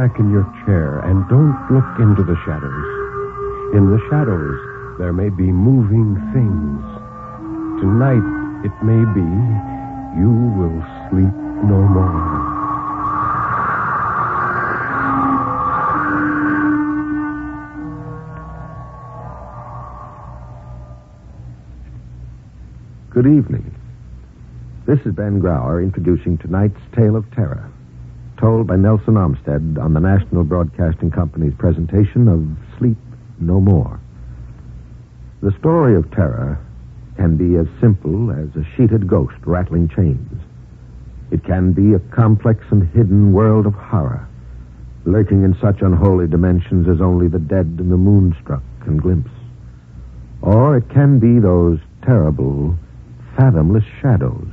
Back in your chair and don't look into the shadows. In the shadows, there may be moving things. Tonight, it may be you will sleep no more. Good evening. This is Ben Grauer introducing tonight's Tale of Terror, told by Nelson Olmsted on the National Broadcasting Company's presentation of Sleep No More. The story of terror can be as simple as a sheeted ghost rattling chains. It can be a complex and hidden world of horror, lurking in such unholy dimensions as only the dead and the moonstruck can glimpse. Or it can be those terrible, fathomless shadows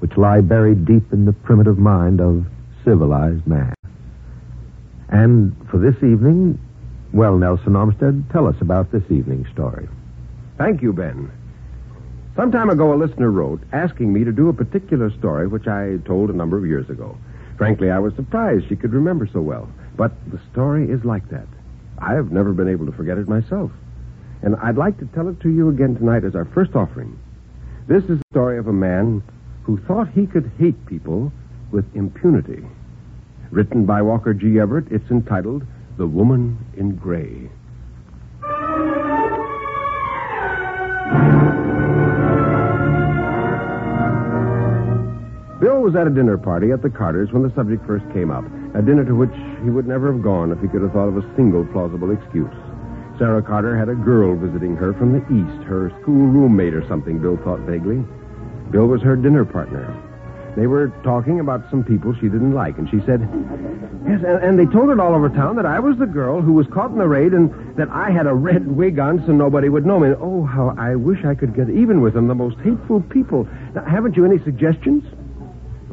which lie buried deep in the primitive mind of civilized man. And for this evening, well, Nelson Olmsted, tell us about this evening's story. Thank you, Ben. Some time ago, a listener wrote asking me to do a particular story which I told a number of years ago. Frankly, I was surprised she could remember so well. But the story is like that. I have never been able to forget it myself. And I'd like to tell it to you again tonight as our first offering. This is the story of a man who thought he could hate people with impunity. Written by Walker G. Everett, it's entitled The Woman in Gray. Bill was at a dinner party at the Carters when the subject first came up, a dinner to which he would never have gone if he could have thought of a single plausible excuse. Sarah Carter had a girl visiting her from the East, her school roommate or something, Bill thought vaguely. Bill was her dinner partner. They were talking about some people she didn't like, and she said, Yes, and, and, they told it all over town that I was the girl who was caught in the raid and that I had a red wig on so nobody would know me. Oh, how I wish I could get even with them, the most hateful people. Now, haven't you any suggestions?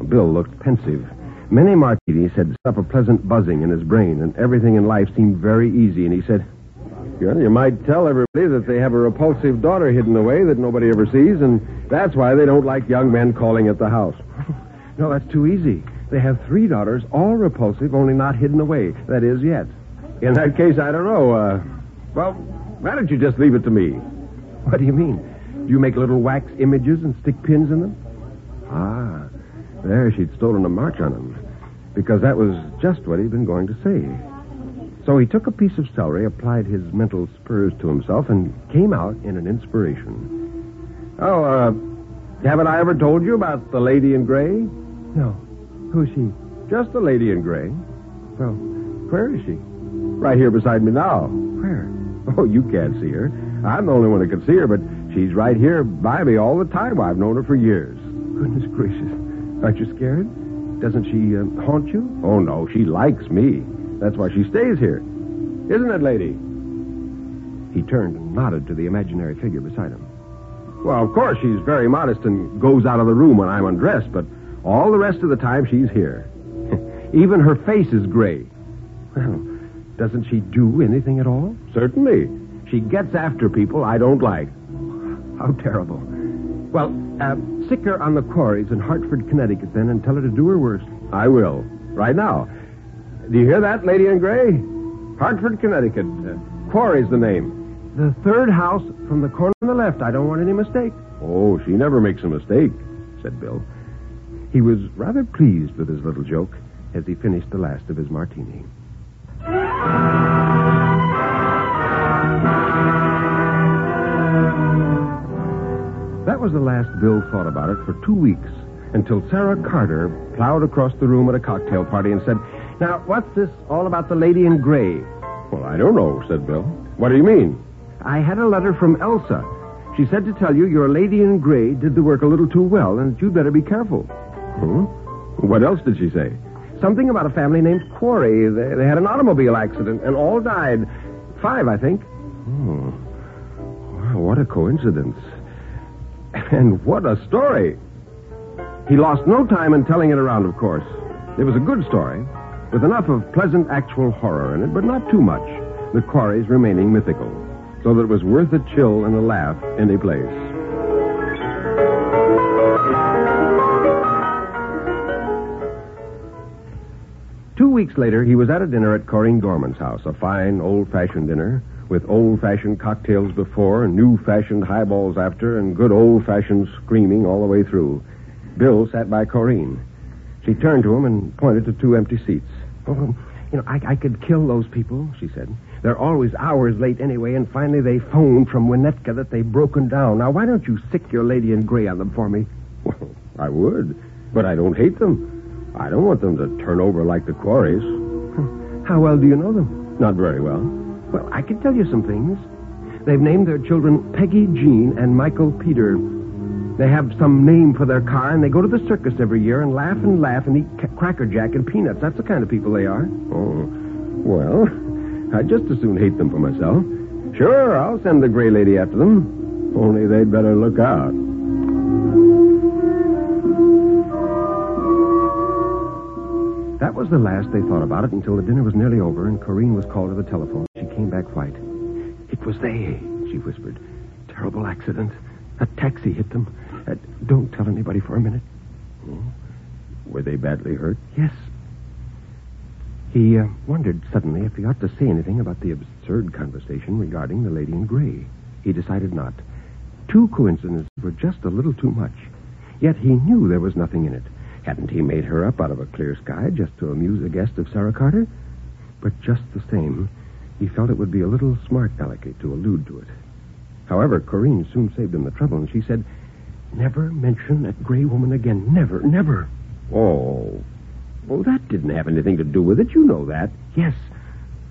Bill looked pensive. Many martinis had set up a pleasant buzzing in his brain, and everything in life seemed very easy, and he said, well, you might tell everybody that they have a repulsive daughter hidden away that nobody ever sees, and that's why they don't like young men calling at the house. no, that's too easy. They have three daughters, all repulsive, only not hidden away. That is, yet. In that case, I don't know. Uh, well, why don't you just leave it to me? What do you mean? Do you make little wax images and stick pins in them? Ah, there she'd stolen a march on him. Because that was just what he'd been going to say. So he took a piece of celery, applied his mental spurs to himself, and came out in an inspiration. Oh, uh, haven't I ever told you about the lady in gray? No. Who's she? Just the lady in gray. Well, where is she? Right here beside me now. Where? Oh, you can't see her. I'm the only one who can see her, but she's right here by me all the time. I've known her for years. Goodness gracious. Aren't you scared? Doesn't she uh, haunt you? Oh, no. She likes me. That's why she stays here. Isn't it, lady? He turned and nodded to the imaginary figure beside him. Well, of course, she's very modest and goes out of the room when I'm undressed, but all the rest of the time she's here. Even her face is gray. Well, Doesn't she do anything at all? Certainly. She gets after people I don't like. How terrible. Well, uh, sick her on the quarries in Hartford, Connecticut, then, and tell her to do her worst. I will. Right now. Do you hear that, Lady in Gray? Hartford, Connecticut. Uh, quarry's the name. The third house from the corner on the left. I don't want any mistake. Oh, she never makes a mistake, said Bill. He was rather pleased with his little joke as he finished the last of his martini. That was the last Bill thought about it for two weeks until Sarah Carter plowed across the room at a cocktail party and said, Now, what's this all about the lady in gray? Well, I don't know, said Bill. What do you mean? I had a letter from Elsa. She said to tell you your lady in gray did the work a little too well and that you'd better be careful. Hmm? What else did she say? Something about a family named Quarry. They, they had an automobile accident and all died. Five, I think. Oh. Wow, what a coincidence. And what a story. He lost no time in telling it around, of course. It was a good story, with enough of pleasant actual horror in it, but not too much. The quarries remaining mythical, so that it was worth a chill and a laugh any place. Two weeks later, he was at a dinner at Corinne Gorman's house, a fine, old fashioned dinner, with old fashioned cocktails before, and new fashioned highballs after, and good old fashioned screaming all the way through. Bill sat by Corinne. She turned to him and pointed to two empty seats. Oh, you know, I, I could kill those people, she said. They're always hours late anyway, and finally they phoned from Winnetka that they've broken down. Now, why don't you sick your lady in gray on them for me? Well, I would, but I don't hate them. I don't want them to turn over like the quarries. How well do you know them? Not very well. Well, I can tell you some things. They've named their children Peggy Jean and Michael Peter. They have some name for their car, and they go to the circus every year and laugh and laugh and eat ca- Cracker Jack and peanuts. That's the kind of people they are. Oh, well, I'd just as soon hate them for myself. Sure, I'll send the gray lady after them. Only they'd better look out. That was the last they thought about it until the dinner was nearly over and Corinne was called to the telephone. She came back white. It was they, she whispered. Terrible accident. A taxi hit them. Uh, don't tell anybody for a minute. Oh. Were they badly hurt? Yes. He uh, wondered suddenly if he ought to say anything about the absurd conversation regarding the lady in gray. He decided not. Two coincidences were just a little too much. Yet he knew there was nothing in it. Hadn't he made her up out of a clear sky just to amuse a guest of Sarah Carter? But just the same, he felt it would be a little smart alecky to allude to it. However, Corinne soon saved him the trouble, and she said, Never mention that gray woman again. Never, never. Oh. Well, that didn't have anything to do with it. You know that. Yes.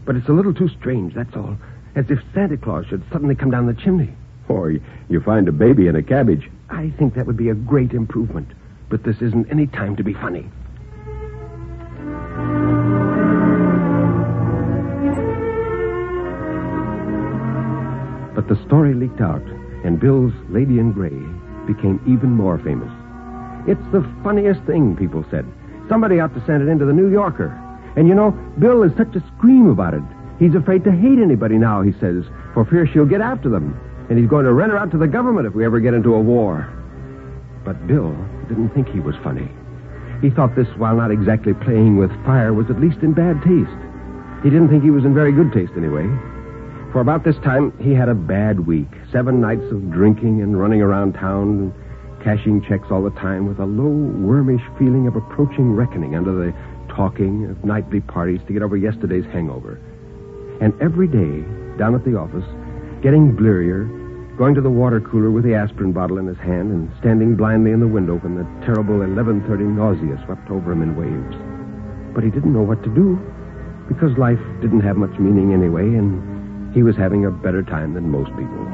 But it's a little too strange, that's all. As if Santa Claus should suddenly come down the chimney. Or you find a baby in a cabbage. I think that would be a great improvement. But this isn't any time to be funny. The story leaked out, and Bill's Lady in Gray became even more famous. It's the funniest thing, people said. Somebody ought to send it into the New Yorker. And you know, Bill is such a scream about it. He's afraid to hate anybody now, he says, for fear she'll get after them. And he's going to rent her out to the government if we ever get into a war. But Bill didn't think he was funny. He thought this, while not exactly playing with fire, was at least in bad taste. He didn't think he was in very good taste, anyway. For about this time, he had a bad week. Seven nights of drinking and running around town, cashing checks all the time, with a low, wormish feeling of approaching reckoning under the talking of nightly parties to get over yesterday's hangover. And every day, down at the office, getting blearier, going to the water cooler with the aspirin bottle in his hand, and standing blindly in the window when the terrible 11:30 nausea swept over him in waves. But he didn't know what to do, because life didn't have much meaning anyway, and he was having a better time than most people.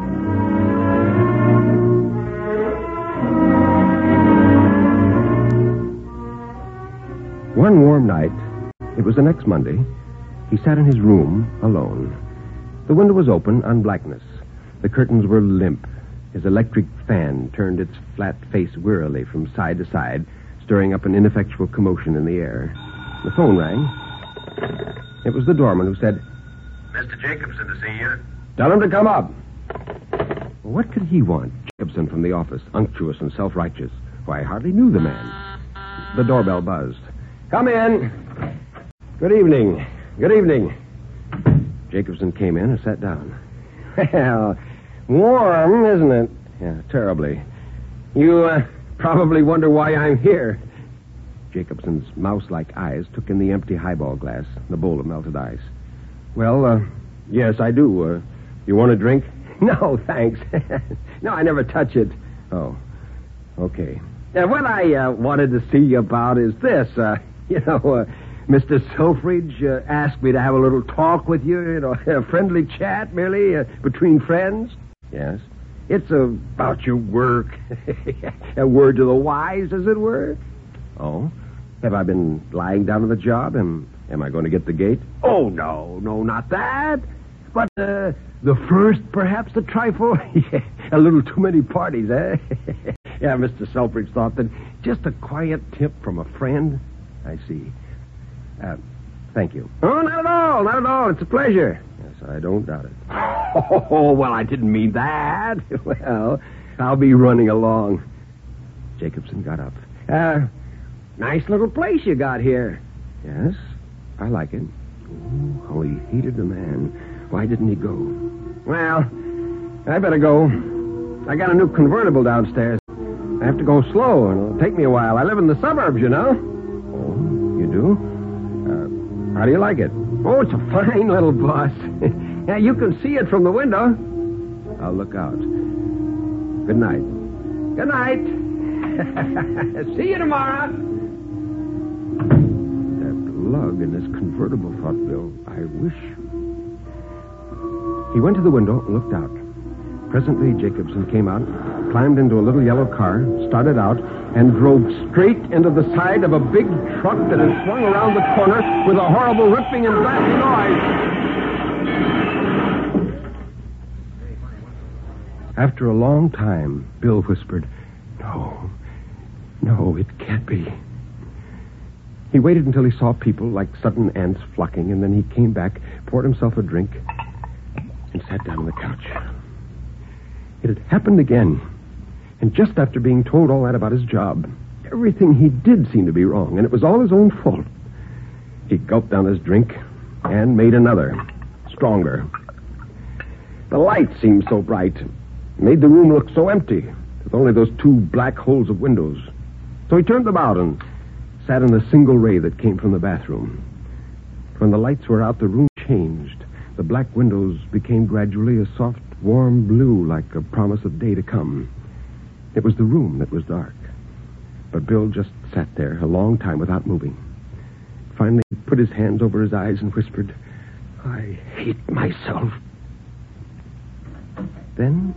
One warm night, it was the next Monday, he sat in his room alone. The window was open on blackness. The curtains were limp. His electric fan turned its flat face wearily from side to side, stirring up an ineffectual commotion in the air. The phone rang. It was the doorman who said, Mr. Jacobson to see you. Tell him to come up. What could he want? Jacobson from the office, unctuous and self righteous. Why, I hardly knew the man. The doorbell buzzed. Come in. Good evening. Good evening. Jacobson came in and sat down. Well, warm, isn't it? Yeah, terribly. You uh, probably wonder why I'm here. Jacobson's mouse like eyes took in the empty highball glass, the bowl of melted ice. Well, uh, yes, I do. Uh, you want a drink? No, thanks. no, I never touch it. Oh, okay. Now, what I uh, wanted to see you about is this. Uh, you know, uh, Mr. Selfridge uh, asked me to have a little talk with you, you know, a friendly chat, merely, uh, between friends. Yes. It's about your work. a word to the wise, as it were. Oh? Have I been lying down to the job? Am, am I going to get the gate? Oh, no, no, not that. But, uh, the first, perhaps a trifle. a little too many parties, eh? yeah, Mr. Selfridge thought that just a quiet tip from a friend. I see. Uh, thank you. Oh, not at all, not at all. It's a pleasure. Yes, I don't doubt it. Oh, well, I didn't mean that. well, I'll be running along. Jacobson got up. Uh, nice little place you got here. Yes, I like it. Ooh, how he hated the man. Why didn't he go? Well, I better go. I got a new convertible downstairs. I have to go slow, and it'll take me a while. I live in the suburbs, you know. Oh, you do? Uh, how do you like it? Oh, it's a fine little bus. yeah, you can see it from the window. I'll look out. Good night. Good night. see you tomorrow. Lug in this convertible, thought Bill. I wish he went to the window and looked out. Presently, Jacobson came out, climbed into a little yellow car, started out, and drove straight into the side of a big truck that had swung around the corner with a horrible ripping and blasting noise. After a long time, Bill whispered, No, no, it can't be. He waited until he saw people like sudden ants flocking, and then he came back, poured himself a drink, and sat down on the couch. It had happened again. And just after being told all that about his job, everything he did seemed to be wrong, and it was all his own fault. He gulped down his drink and made another, stronger. The light seemed so bright, made the room look so empty, with only those two black holes of windows. So he turned them out and sat in the single ray that came from the bathroom. When the lights were out, the room changed. The black windows became gradually a soft, warm blue, like a promise of day to come. It was the room that was dark. But Bill just sat there a long time without moving. Finally, he put his hands over his eyes and whispered, I hate myself. Then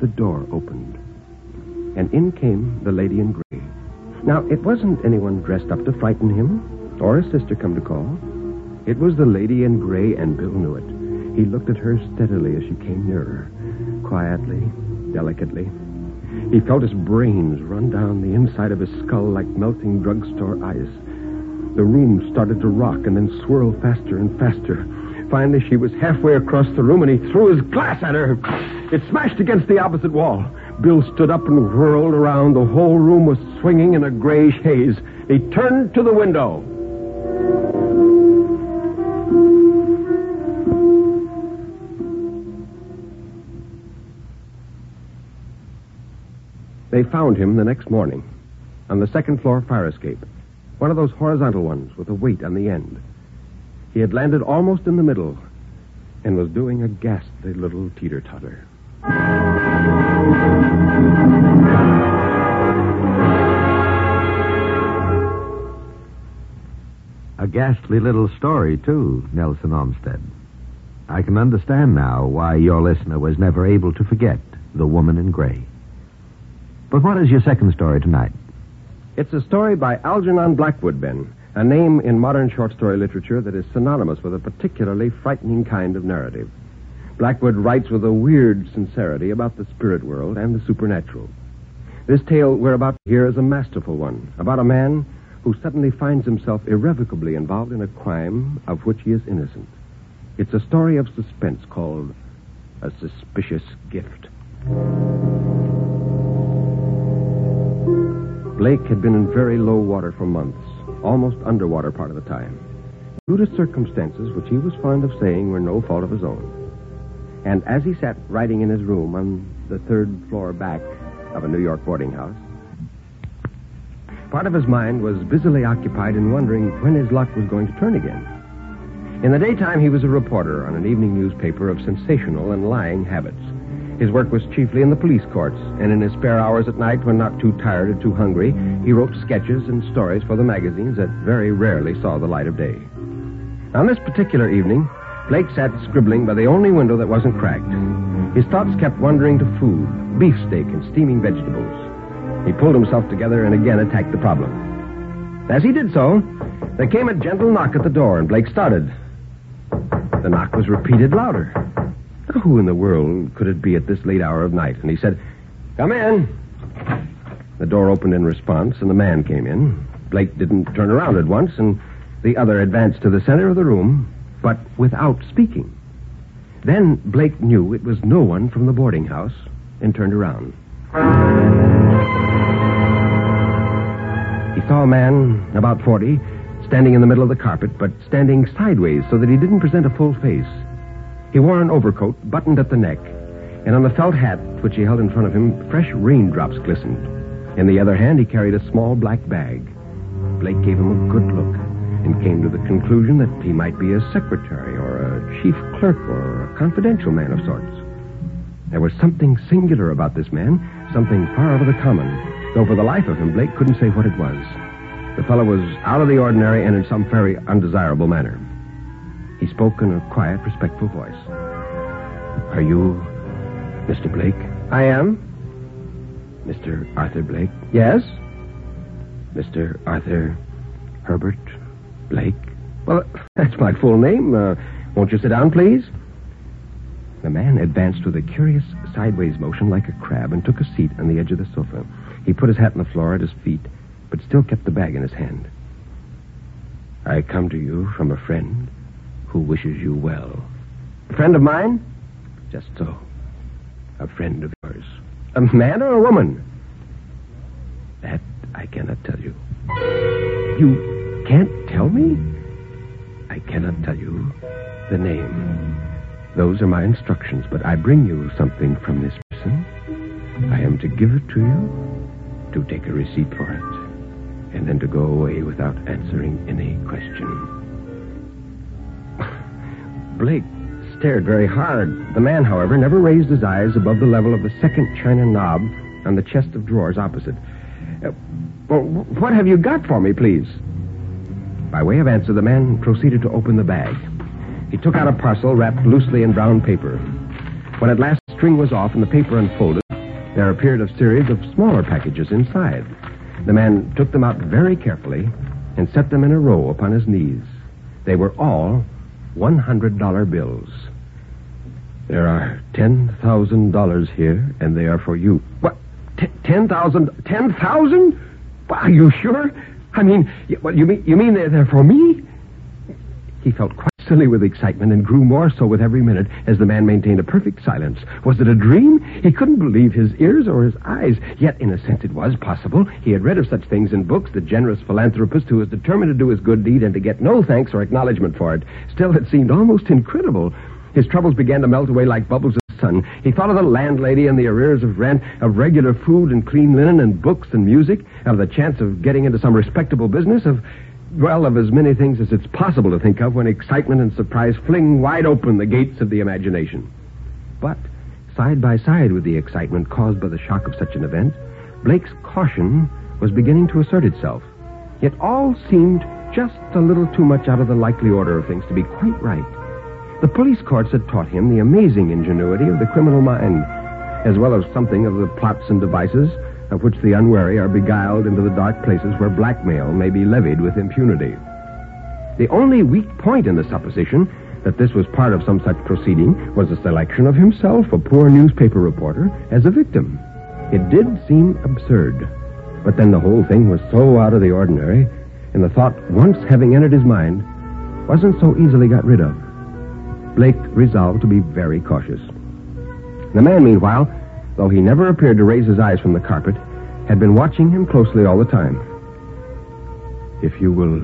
the door opened, and in came the lady in gray. Now, it wasn't anyone dressed up to frighten him, or a sister come to call. It was the lady in gray, and Bill knew it. He looked at her steadily as she came nearer, quietly, delicately. He felt his brains run down the inside of his skull like melting drugstore ice. The room started to rock and then swirl faster and faster. Finally, she was halfway across the room, and he threw his glass at her. It smashed against the opposite wall. Bill stood up and whirled around. The whole room was swinging in a grayish haze. He turned to the window. They found him the next morning on the second floor fire escape, one of those horizontal ones with a weight on the end. He had landed almost in the middle and was doing a ghastly little teeter totter. Ghastly little story, too, Nelson Olmsted. I can understand now why your listener was never able to forget the woman in gray. But what is your second story tonight? It's a story by Algernon Blackwood, Ben, a name in modern short story literature that is synonymous with a particularly frightening kind of narrative. Blackwood writes with a weird sincerity about the spirit world and the supernatural. This tale we're about to hear is a masterful one about a man who suddenly finds himself irrevocably involved in a crime of which he is innocent. It's a story of suspense called A Suspicious Gift. Blake had been in very low water for months, almost underwater part of the time, due to circumstances which he was fond of saying were no fault of his own. And as he sat writing in his room on the third floor back of a New York boarding house, part of his mind was busily occupied in wondering when his luck was going to turn again. In the daytime, he was a reporter on an evening newspaper of sensational and lying habits. His work was chiefly in the police courts, and in his spare hours at night, when not too tired or too hungry, he wrote sketches and stories for the magazines that very rarely saw the light of day. On this particular evening, Blake sat scribbling by the only window that wasn't cracked. His thoughts kept wandering to food, beefsteak, and steaming vegetables. He pulled himself together and again attacked the problem. As he did so, there came a gentle knock at the door, and Blake started. The knock was repeated louder. Now, who in the world could it be at this late hour of night? And he said, Come in. The door opened in response, and the man came in. Blake didn't turn around at once, and the other advanced to the center of the room, but without speaking. Then Blake knew it was no one from the boarding house and turned around. A man, about 40, standing in the middle of the carpet, but standing sideways so that he didn't present a full face. He wore an overcoat buttoned at the neck, and on the felt hat which he held in front of him, fresh raindrops glistened. In the other hand, he carried a small black bag. Blake gave him a good look and came to the conclusion that he might be a secretary or a chief clerk or a confidential man of sorts. There was something singular about this man, something far of the common, though for the life of him, Blake couldn't say what it was. The fellow was out of the ordinary and in some very undesirable manner. He spoke in a quiet, respectful voice. Are you Mr. Blake? I am. Mr. Arthur Blake? Yes? Mr. Arthur Herbert Blake? Well, that's my full name. Uh, won't you sit down, please? The man advanced with a curious sideways motion like a crab and took a seat on the edge of the sofa. He put his hat on the floor at his feet, but still kept the bag in his hand. I come to you from a friend who wishes you well. A friend of mine? Just so. A friend of yours. A man or a woman? That I cannot tell you. You can't tell me? I cannot tell you the name. Those are my instructions, but I bring you something from this person. I am to give it to you, to take a receipt for it, and then to go away without answering any question. Blake stared very hard. The man, however, never raised his eyes above the level of the second china knob on the chest of drawers opposite. Uh, well, what have you got for me, please? By way of answer, the man proceeded to open the bag. He took out a parcel wrapped loosely in brown paper. When at last the string was off and the paper unfolded, there appeared a series of smaller packages inside. The man took them out very carefully and set them in a row upon his knees. They were all $100 bills. There are $10,000 here, and they are for you. What? T- ten thousand? Ten thousand? Are you sure? I mean, y- what you mean? You mean they're, they're for me? He felt quite silly with excitement and grew more so with every minute as the man maintained a perfect silence. Was it a dream? He couldn't believe his ears or his eyes. Yet, in a sense, it was possible. He had read of such things in books, the generous philanthropist who was determined to do his good deed and to get no thanks or acknowledgement for it. Still, it seemed almost incredible. His troubles began to melt away like bubbles of sun. He thought of the landlady and the arrears of rent, of regular food and clean linen and books and music, of the chance of getting into some respectable business, of well, of as many things as it's possible to think of when excitement and surprise fling wide open the gates of the imagination. But, side by side with the excitement caused by the shock of such an event, Blake's caution was beginning to assert itself. Yet all seemed just a little too much out of the likely order of things to be quite right. The police courts had taught him the amazing ingenuity of the criminal mind, as well as something of the plots and devices of which the unwary are beguiled into the dark places where blackmail may be levied with impunity. The only weak point in the supposition that this was part of some such proceeding was the selection of himself, a poor newspaper reporter, as a victim. It did seem absurd. But then the whole thing was so out of the ordinary, and the thought, once having entered his mind, wasn't so easily got rid of. Blake resolved to be very cautious. The man, meanwhile, though he never appeared to raise his eyes from the carpet, had been watching him closely all the time. If you will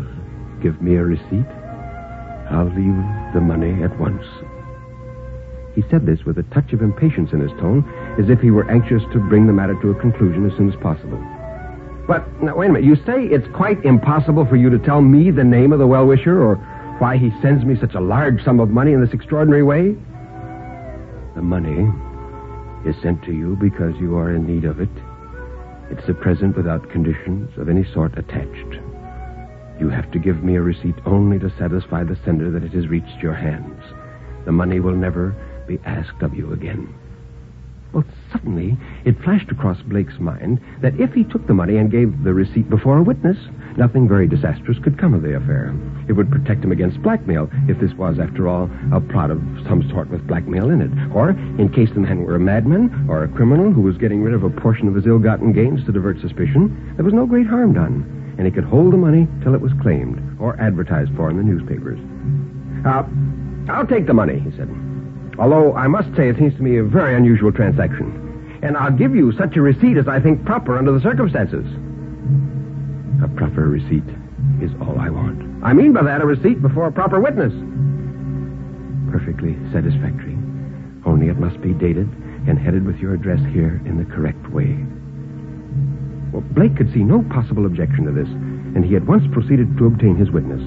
give me a receipt, I'll leave the money at once. He said this with a touch of impatience in his tone, as if he were anxious to bring the matter to a conclusion as soon as possible. But, now, wait a minute. You say it's quite impossible for you to tell me the name of the well-wisher or why he sends me such a large sum of money in this extraordinary way? The money is sent to you because you are in need of it. It's a present without conditions of any sort attached. You have to give me a receipt only to satisfy the sender that it has reached your hands. The money will never be asked of you again. Suddenly it flashed across Blake's mind that if he took the money and gave the receipt before a witness, nothing very disastrous could come of the affair. It would protect him against blackmail if this was, after all, a plot of some sort with blackmail in it. Or, in case the man were a madman or a criminal who was getting rid of a portion of his ill-gotten gains to divert suspicion, there was no great harm done and he could hold the money till it was claimed or advertised for in the newspapers. Uh, I'll take the money, he said. Although I must say it seems to me a very unusual transaction. And I'll give you such a receipt as I think proper under the circumstances. A proper receipt is all I want. I mean by that a receipt before a proper witness. Perfectly satisfactory. Only it must be dated and headed with your address here in the correct way. Well, Blake could see no possible objection to this, and he at once proceeded to obtain his witness.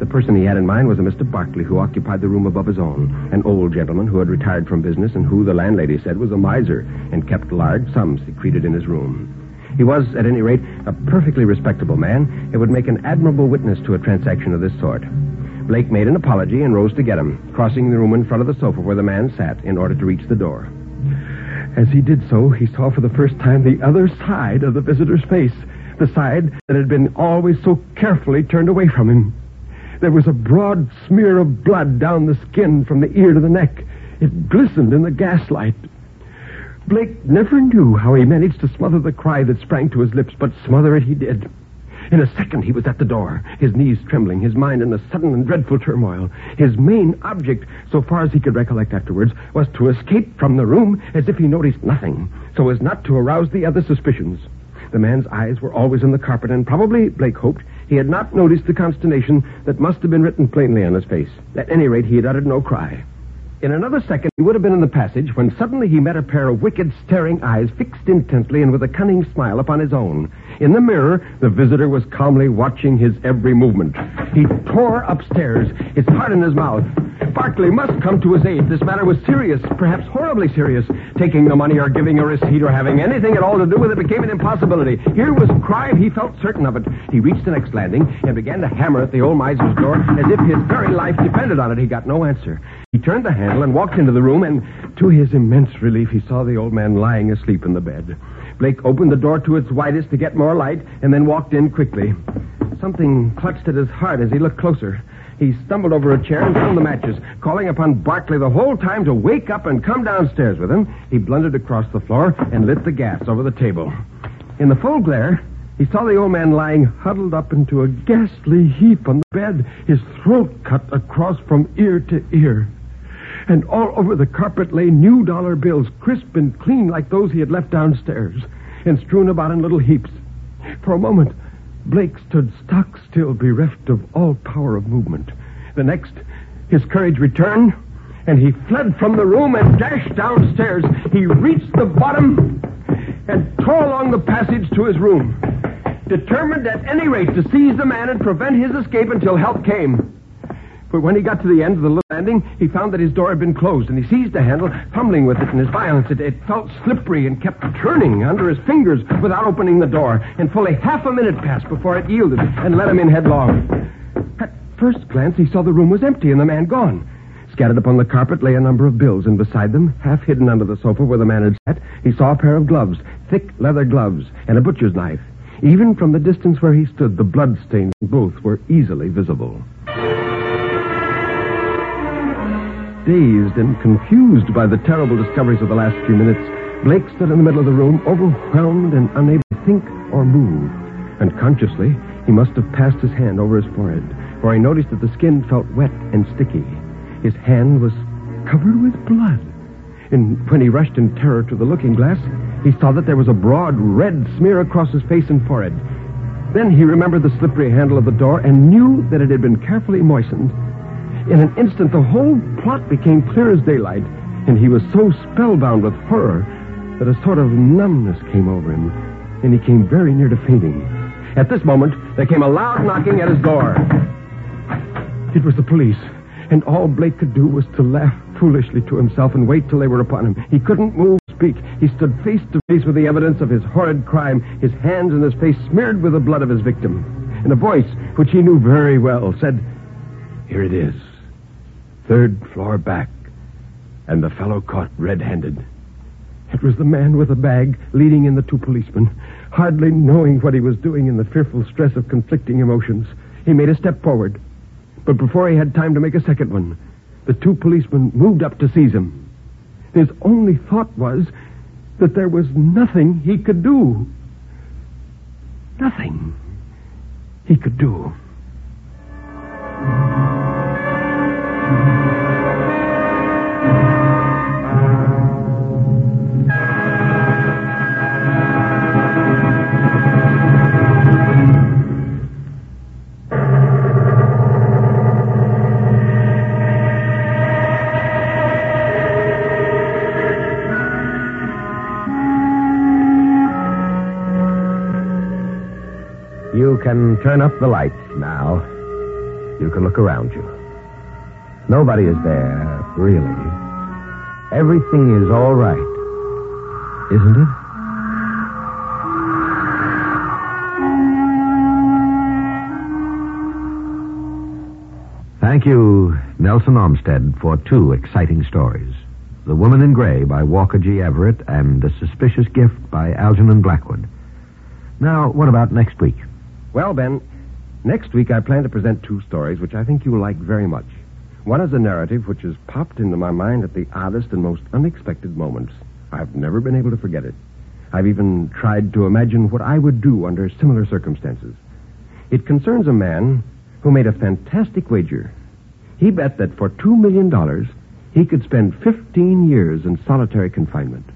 The person he had in mind was a Mr. Barkley, who occupied the room above his own, an old gentleman who had retired from business and who, the landlady said, was a miser and kept large sums secreted in his room. He was, at any rate, a perfectly respectable man and would make an admirable witness to a transaction of this sort. Blake made an apology and rose to get him, crossing the room in front of the sofa where the man sat in order to reach the door. As he did so, he saw for the first time the other side of the visitor's face, the side that had been always so carefully turned away from him. There was a broad smear of blood down the skin from the ear to the neck. It glistened in the gaslight. Blake never knew how he managed to smother the cry that sprang to his lips, but smother it he did. In a second, he was at the door, his knees trembling, his mind in a sudden and dreadful turmoil. His main object, so far as he could recollect afterwards, was to escape from the room as if he noticed nothing, so as not to arouse the other suspicions. The man's eyes were always on the carpet, and probably, Blake hoped, he had not noticed the consternation that must have been written plainly on his face. At any rate, he had uttered no cry. In another second, he would have been in the passage when suddenly he met a pair of wicked, staring eyes fixed intently and with a cunning smile upon his own. In the mirror, the visitor was calmly watching his every movement. He tore upstairs, his heart in his mouth. Barkley must come to his aid. This matter was serious, perhaps horribly serious. Taking the money or giving a receipt or having anything at all to do with it became an impossibility. Here was crime, he felt certain of it. He reached the next landing and began to hammer at the old miser's door as if his very life depended on it. He got no answer. He turned the handle and walked into the room, and to his immense relief, he saw the old man lying asleep in the bed. Blake opened the door to its widest to get more light, and then walked in quickly. Something clutched at his heart as he looked closer. He stumbled over a chair and found the matches. Calling upon Barkley the whole time to wake up and come downstairs with him, he blundered across the floor and lit the gas over the table. In the full glare, he saw the old man lying huddled up into a ghastly heap on the bed, his throat cut across from ear to ear. And all over the carpet lay new dollar bills, crisp and clean like those he had left downstairs, and strewn about in little heaps. For a moment, Blake stood stock still, bereft of all power of movement. The next, his courage returned, and he fled from the room and dashed downstairs. He reached the bottom and tore along the passage to his room, determined at any rate to seize the man and prevent his escape until help came. But when he got to the end of the little landing, he found that his door had been closed, and he seized the handle, fumbling with it in his violence. It, it felt slippery and kept turning under his fingers without opening the door, and fully half a minute passed before it yielded and let him in headlong. At first glance, he saw the room was empty and the man gone. Scattered upon the carpet lay a number of bills, and beside them, half hidden under the sofa where the man had sat, he saw a pair of gloves, thick leather gloves, and a butcher's knife. Even from the distance where he stood, the blood stains both were easily visible. Dazed and confused by the terrible discoveries of the last few minutes, Blake stood in the middle of the room, overwhelmed and unable to think or move. Unconsciously, he must have passed his hand over his forehead, for he noticed that the skin felt wet and sticky. His hand was covered with blood. And when he rushed in terror to the looking glass, he saw that there was a broad red smear across his face and forehead. Then he remembered the slippery handle of the door and knew that it had been carefully moistened. In an instant, the whole plot became clear as daylight, and he was so spellbound with horror that a sort of numbness came over him, and he came very near to fainting. At this moment, there came a loud knocking at his door. It was the police, and all Blake could do was to laugh foolishly to himself and wait till they were upon him. He couldn't move, speak. He stood face to face with the evidence of his horrid crime, his hands and his face smeared with the blood of his victim. And a voice, which he knew very well, said, Here it is. Third floor back. And the fellow caught red-handed. It was the man with the bag leading in the two policemen. Hardly knowing what he was doing in the fearful stress of conflicting emotions, he made a step forward. But before he had time to make a second one, the two policemen moved up to seize him. His only thought was that there was nothing he could do. Nothing he could do. You can turn up the lights now. You can look around you. Nobody is there, really. Everything is all right. Isn't it? Thank you, Nelson Olmsted, for two exciting stories. The Woman in Gray by Walker G. Everett and The Suspicious Gift by Algernon Blackwood. Now, what about next week? Well, Ben, next week I plan to present two stories which I think you'll like very much. One is a narrative which has popped into my mind at the oddest and most unexpected moments. I've never been able to forget it. I've even tried to imagine what I would do under similar circumstances. It concerns a man who made a fantastic wager. He bet that for $2 million, he could spend 15 years in solitary confinement.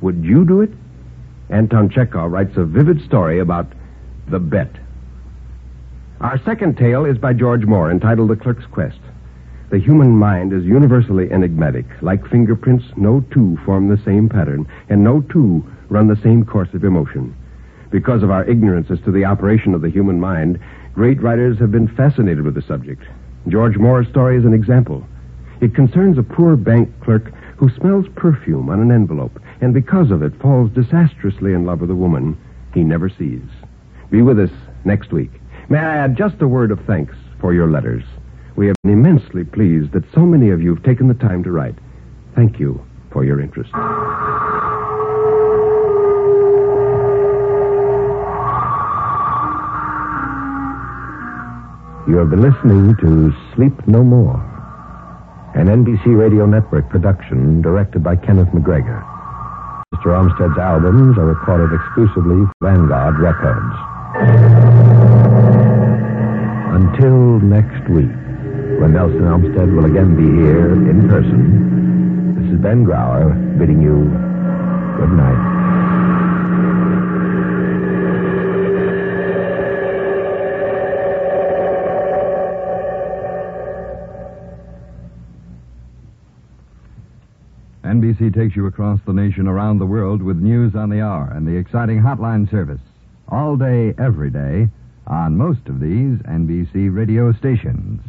Would you do it? Anton Chekhov writes a vivid story about the bet. Our second tale is by George Moore, entitled The Clerk's Quest. The human mind is universally enigmatic. Like fingerprints, no two form the same pattern, and no two run the same course of emotion. Because of our ignorance as to the operation of the human mind, great writers have been fascinated with the subject. George Moore's story is an example. It concerns a poor bank clerk who smells perfume on an envelope, and because of it falls disastrously in love with a woman he never sees. Be with us next week. May I add just a word of thanks for your letters? We have been immensely pleased that so many of you have taken the time to write. Thank you for your interest. You have been listening to Sleep No More, an NBC Radio Network production directed by Kenneth McGregor. Mr. Olmsted's albums are recorded exclusively for Vanguard Records. Until next week, when Nelson Olmsted will again be here in person, this is Ben Grauer bidding you good night. NBC takes you across the nation, around the world with news on the hour and the exciting hotline service. All day, every day, on most of these NBC radio stations.